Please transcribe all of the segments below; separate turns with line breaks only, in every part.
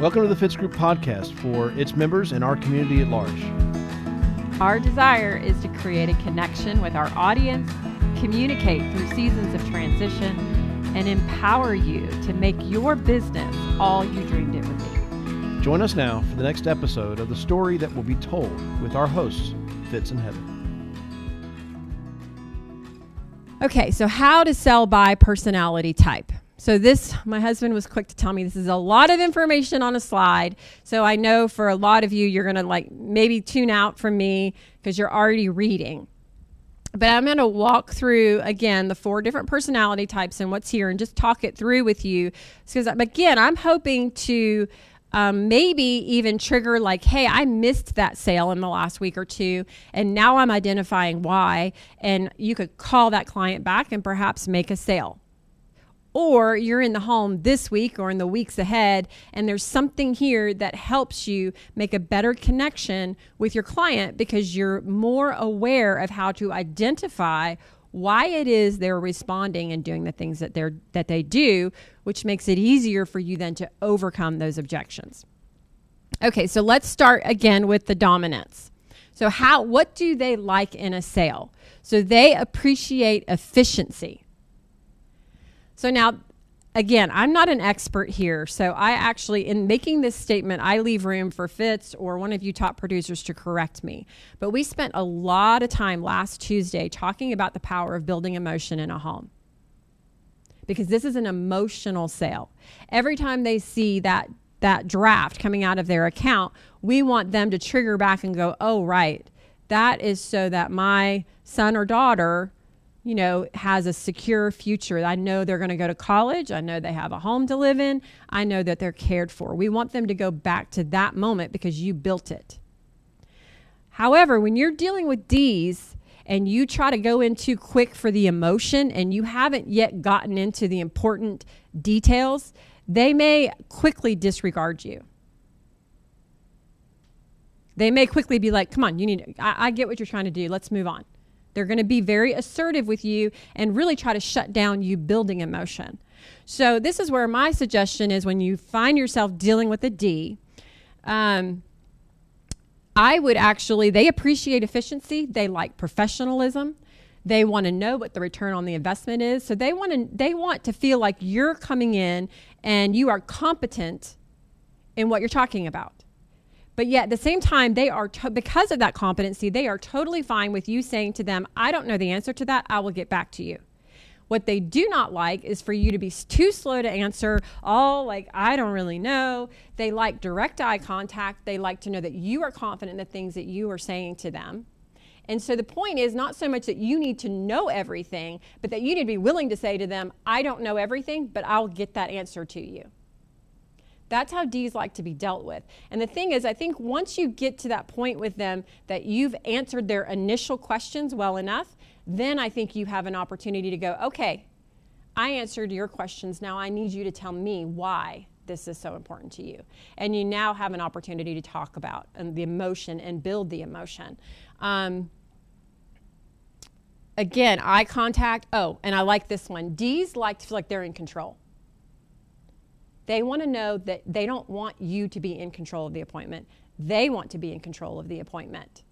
Welcome to the Fitz Group podcast for its members and our community at large.
Our desire is to create a connection with our audience, communicate through seasons of transition, and empower you to make your business all you dreamed it would be.
Join us now for the next episode of the story that will be told with our hosts, Fitz and Heather.
Okay, so how to sell by personality type. So this, my husband was quick to tell me this is a lot of information on a slide. So I know for a lot of you, you're going to like maybe tune out from me because you're already reading. But I'm going to walk through again the four different personality types and what's here and just talk it through with you. Because again, I'm hoping to um, maybe even trigger like, hey, I missed that sale in the last week or two, and now I'm identifying why. And you could call that client back and perhaps make a sale or you're in the home this week or in the weeks ahead, and there's something here that helps you make a better connection with your client because you're more aware of how to identify why it is they're responding and doing the things that they're that they do, which makes it easier for you then to overcome those objections. Okay, so let's start again with the dominance. So how what do they like in a sale? So they appreciate efficiency. So now, again, I'm not an expert here. So I actually, in making this statement, I leave room for Fitz or one of you top producers to correct me. But we spent a lot of time last Tuesday talking about the power of building emotion in a home. Because this is an emotional sale. Every time they see that that draft coming out of their account, we want them to trigger back and go, "Oh, right. That is so that my son or daughter you know, has a secure future. I know they're going to go to college. I know they have a home to live in. I know that they're cared for. We want them to go back to that moment because you built it. However, when you're dealing with D's and you try to go in too quick for the emotion and you haven't yet gotten into the important details, they may quickly disregard you. They may quickly be like, come on, you need, I, I get what you're trying to do. Let's move on. They're going to be very assertive with you and really try to shut down you building emotion. So, this is where my suggestion is when you find yourself dealing with a D, um, I would actually, they appreciate efficiency, they like professionalism. They want to know what the return on the investment is. So they want to they want to feel like you're coming in and you are competent in what you're talking about. But yet at the same time, they are, to- because of that competency, they are totally fine with you saying to them, I don't know the answer to that. I will get back to you. What they do not like is for you to be too slow to answer, all like, I don't really know. They like direct eye contact. They like to know that you are confident in the things that you are saying to them. And so the point is not so much that you need to know everything, but that you need to be willing to say to them, I don't know everything, but I'll get that answer to you. That's how D's like to be dealt with. And the thing is, I think once you get to that point with them that you've answered their initial questions well enough, then I think you have an opportunity to go, okay, I answered your questions. Now I need you to tell me why this is so important to you. And you now have an opportunity to talk about um, the emotion and build the emotion. Um, again, eye contact. Oh, and I like this one. D's like to feel like they're in control. They want to know that they don't want you to be in control of the appointment. They want to be in control of the appointment.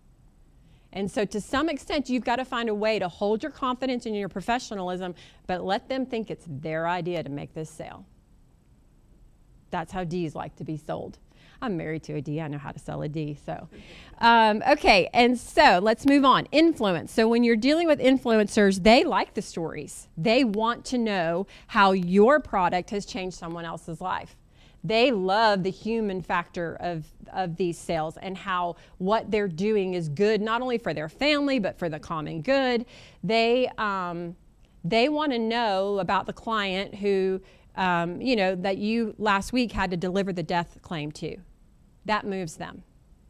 And so, to some extent, you've got to find a way to hold your confidence and your professionalism, but let them think it's their idea to make this sale. That's how D's like to be sold. I'm married to a D. I know how to sell a D. So, um, okay. And so let's move on. Influence. So, when you're dealing with influencers, they like the stories, they want to know how your product has changed someone else's life. They love the human factor of, of these sales and how what they're doing is good, not only for their family, but for the common good. They, um, they want to know about the client who um, you know, that you last week had to deliver the death claim to. That moves them.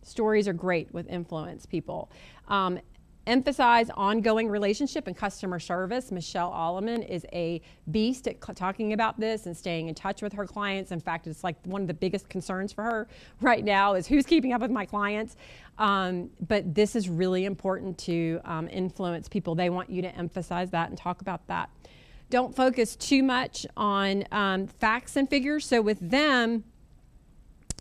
Stories are great with influence people. Um, emphasize ongoing relationship and customer service. Michelle Alleman is a beast at talking about this and staying in touch with her clients. In fact, it's like one of the biggest concerns for her right now is who's keeping up with my clients. Um, but this is really important to um, influence people. They want you to emphasize that and talk about that. Don't focus too much on um, facts and figures. So with them,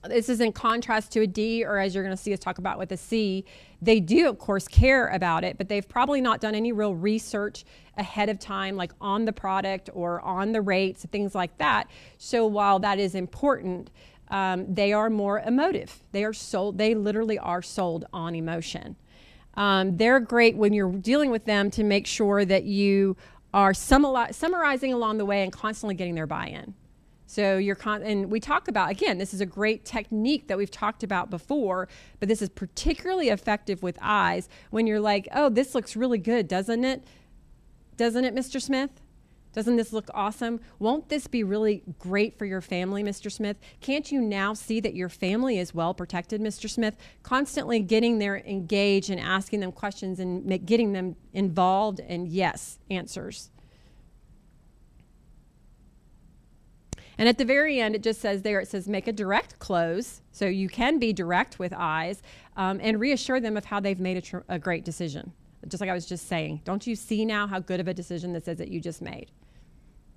this is in contrast to a D, or as you're going to see us talk about with a C. They do, of course, care about it, but they've probably not done any real research ahead of time, like on the product or on the rates, things like that. So while that is important, um, they are more emotive. They are sold. They literally are sold on emotion. Um, they're great when you're dealing with them to make sure that you are summarizing along the way and constantly getting their buy-in. So you're con- and we talk about again, this is a great technique that we've talked about before, but this is particularly effective with I's when you're like, "Oh, this looks really good, doesn't it? Doesn't it, Mr. Smith? Doesn't this look awesome? Won't this be really great for your family, Mr. Smith? Can't you now see that your family is well protected, Mr. Smith? Constantly getting them engaged and asking them questions and getting them involved and yes answers. And at the very end, it just says there, it says make a direct close. So you can be direct with I's um, and reassure them of how they've made a, a great decision. Just like I was just saying, don't you see now how good of a decision this is that you just made?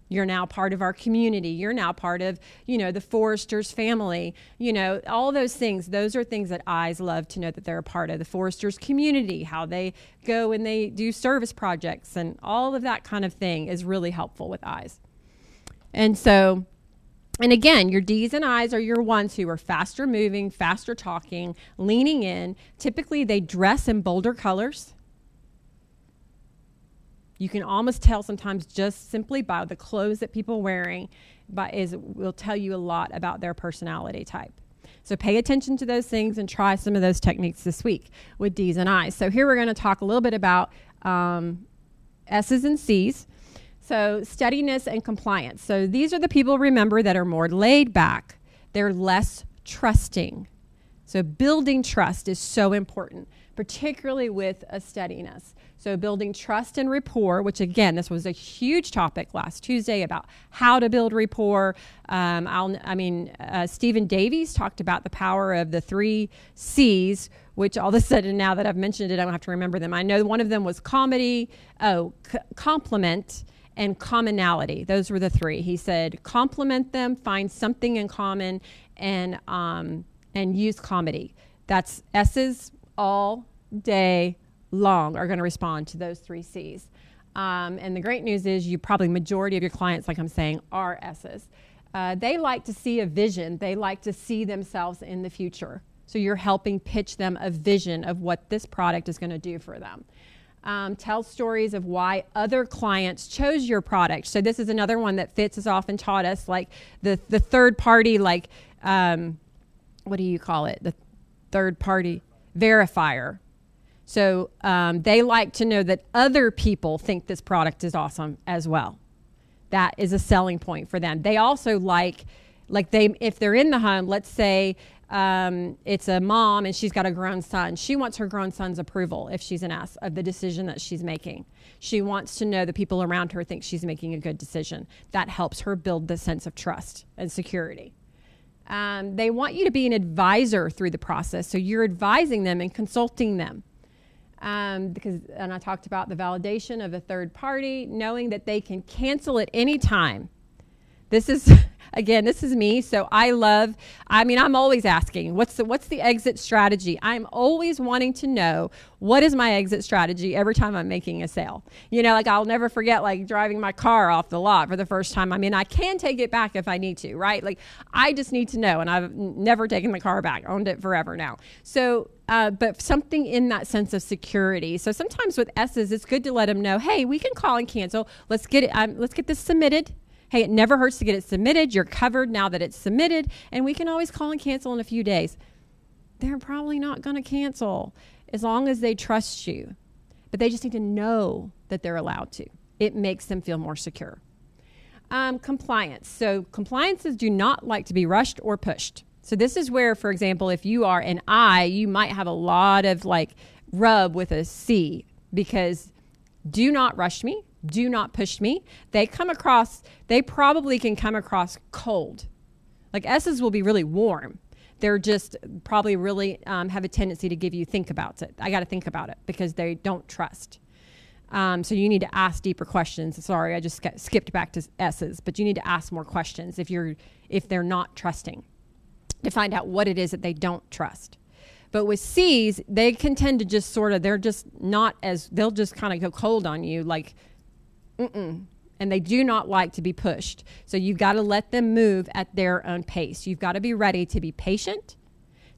You're now part of our community. You're now part of, you know, the Foresters family. You know, all those things. Those are things that I's love to know that they're a part of the Foresters community, how they go and they do service projects and all of that kind of thing is really helpful with I's. And so, and again, your D's and I's are your ones who are faster moving, faster talking, leaning in. Typically, they dress in bolder colors. You can almost tell sometimes just simply by the clothes that people are wearing, but is will tell you a lot about their personality type. So pay attention to those things and try some of those techniques this week with D's and I's. So here we're going to talk a little bit about um, S's and C's. So steadiness and compliance. So these are the people remember that are more laid back. They're less trusting. So building trust is so important, particularly with a steadiness. So, building trust and rapport, which again, this was a huge topic last Tuesday about how to build rapport. Um, i mean, uh, Stephen Davies talked about the power of the three C's, which all of a sudden, now that I've mentioned it, I don't have to remember them. I know one of them was comedy, oh, c- compliment, and commonality. Those were the three. He said, compliment them, find something in common, and um, and use comedy. That's S's all day long are going to respond to those three C's. Um, and the great news is you probably majority of your clients, like I'm saying, are S's. Uh, they like to see a vision. They like to see themselves in the future. So you're helping pitch them a vision of what this product is going to do for them. Um, tell stories of why other clients chose your product. So this is another one that Fitz has often taught us, like the the third party, like um, what do you call it? The third party verifier. So um, they like to know that other people think this product is awesome as well. That is a selling point for them. They also like, like they, if they're in the home, let's say um, it's a mom and she's got a grown son. She wants her grown son's approval if she's an ass of the decision that she's making. She wants to know the people around her think she's making a good decision. That helps her build the sense of trust and security. Um, they want you to be an advisor through the process. So you're advising them and consulting them um, because and I talked about the validation of a third party, knowing that they can cancel at any time. This is again, this is me. So I love. I mean, I'm always asking, what's the what's the exit strategy? I'm always wanting to know what is my exit strategy every time I'm making a sale. You know, like I'll never forget like driving my car off the lot for the first time. I mean, I can take it back if I need to, right? Like I just need to know, and I've never taken the car back. Owned it forever now. So uh, but something in that sense of security. So sometimes with S's, it's good to let them know, hey, we can call and cancel. Let's get it. Um, let's get this submitted Hey, it never hurts to get it submitted. You're covered now that it's submitted, and we can always call and cancel in a few days. They're probably not going to cancel as long as they trust you, but they just need to know that they're allowed to. It makes them feel more secure. Um, compliance. So, compliances do not like to be rushed or pushed. So, this is where, for example, if you are an I, you might have a lot of like rub with a C because do not rush me do not push me. They come across, they probably can come across cold. Like S's will be really warm. They're just probably really um, have a tendency to give you think about it. I got to think about it because they don't trust. Um, so you need to ask deeper questions. Sorry, I just skipped back to S's, but you need to ask more questions if you're if they're not trusting. to find out what it is that they don't trust. But with C's, they can tend to just sort of, they're just not as, they'll just kind of go cold on you, like, mm-mm. And they do not like to be pushed. So you've got to let them move at their own pace. You've got to be ready to be patient,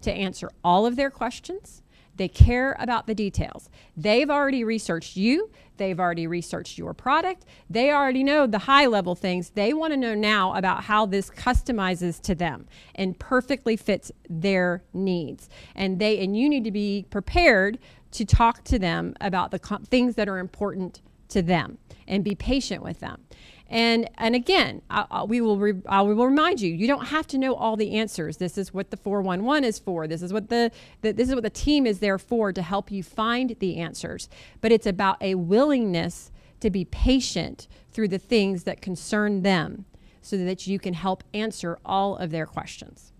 to answer all of their questions, they care about the details. They've already researched you, they've already researched your product, they already know the high level things. They want to know now about how this customizes to them and perfectly fits their needs. And they and you need to be prepared to talk to them about the things that are important to them and be patient with them. And and again, I, I, we will re, I will remind you, you don't have to know all the answers. This is what the 411 is for. This is what the, the this is what the team is there for to help you find the answers. But it's about a willingness to be patient through the things that concern them so that you can help answer all of their questions.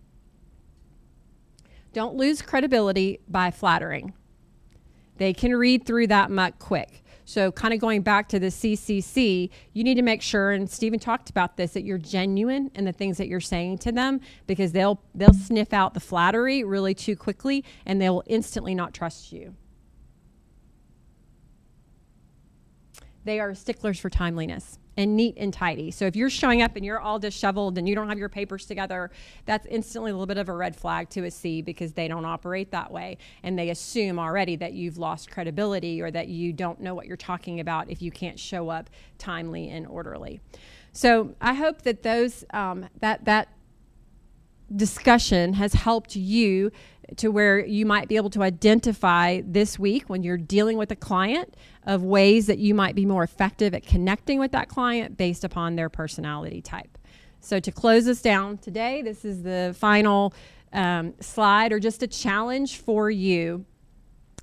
Don't lose credibility by flattering. They can read through that muck quick. So, kind of going back to the CCC, you need to make sure, and Stephen talked about this, that you're genuine in the things that you're saying to them because they'll they'll sniff out the flattery really too quickly, and they'll instantly not trust you. They are sticklers for timeliness and neat and tidy. So if you're showing up and you're all disheveled and you don't have your papers together, that's instantly a little bit of a red flag to a C because they don't operate that way. And they assume already that you've lost credibility or that you don't know what you're talking about if you can't show up timely and orderly. So I hope that those um, that that discussion has helped you to where you might be able to identify this week when you're dealing with a client of ways that you might be more effective at connecting with that client based upon their personality type. So, to close us down today, this is the final um, slide or just a challenge for you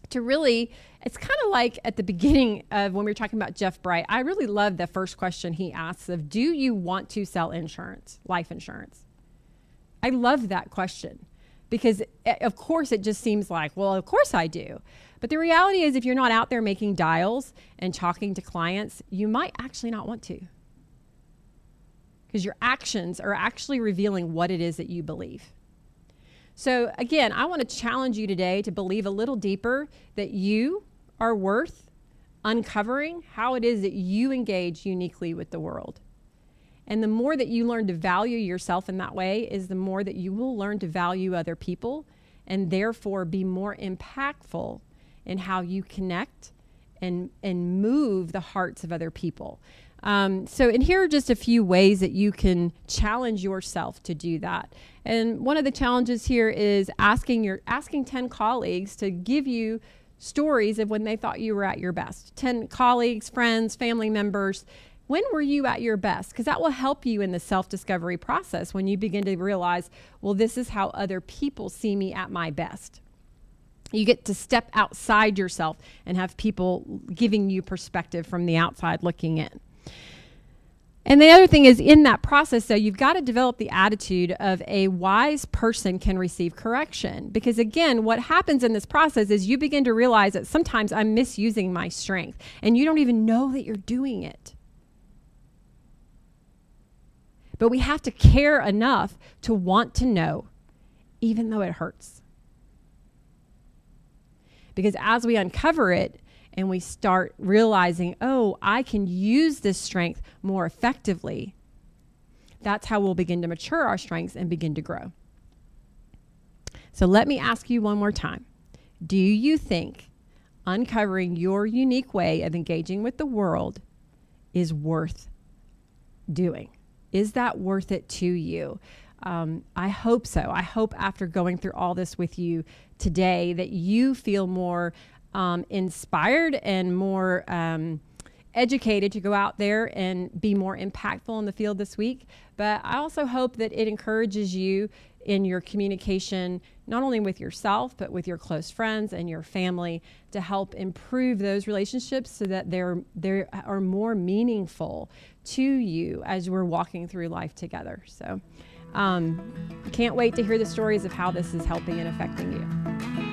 to really. It's kind of like at the beginning of when we were talking about Jeff Bright. I really love the first question he asks of Do you want to sell insurance, life insurance? I love that question because, eh, of course, it just seems like, well, of course I do. But the reality is, if you're not out there making dials and talking to clients, you might actually not want to. Because your actions are actually revealing what it is that you believe. So, again, I want to challenge you today to believe a little deeper that you are worth uncovering how it is that you engage uniquely with the world. And the more that you learn to value yourself in that way, is the more that you will learn to value other people and therefore be more impactful in how you connect and, and move the hearts of other people. Um, so, and here are just a few ways that you can challenge yourself to do that. And one of the challenges here is asking your asking 10 colleagues to give you stories of when they thought you were at your best. 10 colleagues, friends, family members when were you at your best? Because that will help you in the self discovery process when you begin to realize, well, this is how other people see me at my best. You get to step outside yourself and have people giving you perspective from the outside looking in. And the other thing is, in that process, though, you've got to develop the attitude of a wise person can receive correction. Because again, what happens in this process is you begin to realize that sometimes I'm misusing my strength, and you don't even know that you're doing it. But we have to care enough to want to know, even though it hurts. Because as we uncover it and we start realizing, oh, I can use this strength more effectively, that's how we'll begin to mature our strengths and begin to grow. So let me ask you one more time Do you think uncovering your unique way of engaging with the world is worth doing? Is that worth it to you? Um, I hope so. I hope after going through all this with you today that you feel more um, inspired and more um, educated to go out there and be more impactful in the field this week. But I also hope that it encourages you in your communication, not only with yourself, but with your close friends and your family to help improve those relationships so that they're, they are more meaningful to you as we're walking through life together. So, um, can't wait to hear the stories of how this is helping and affecting you.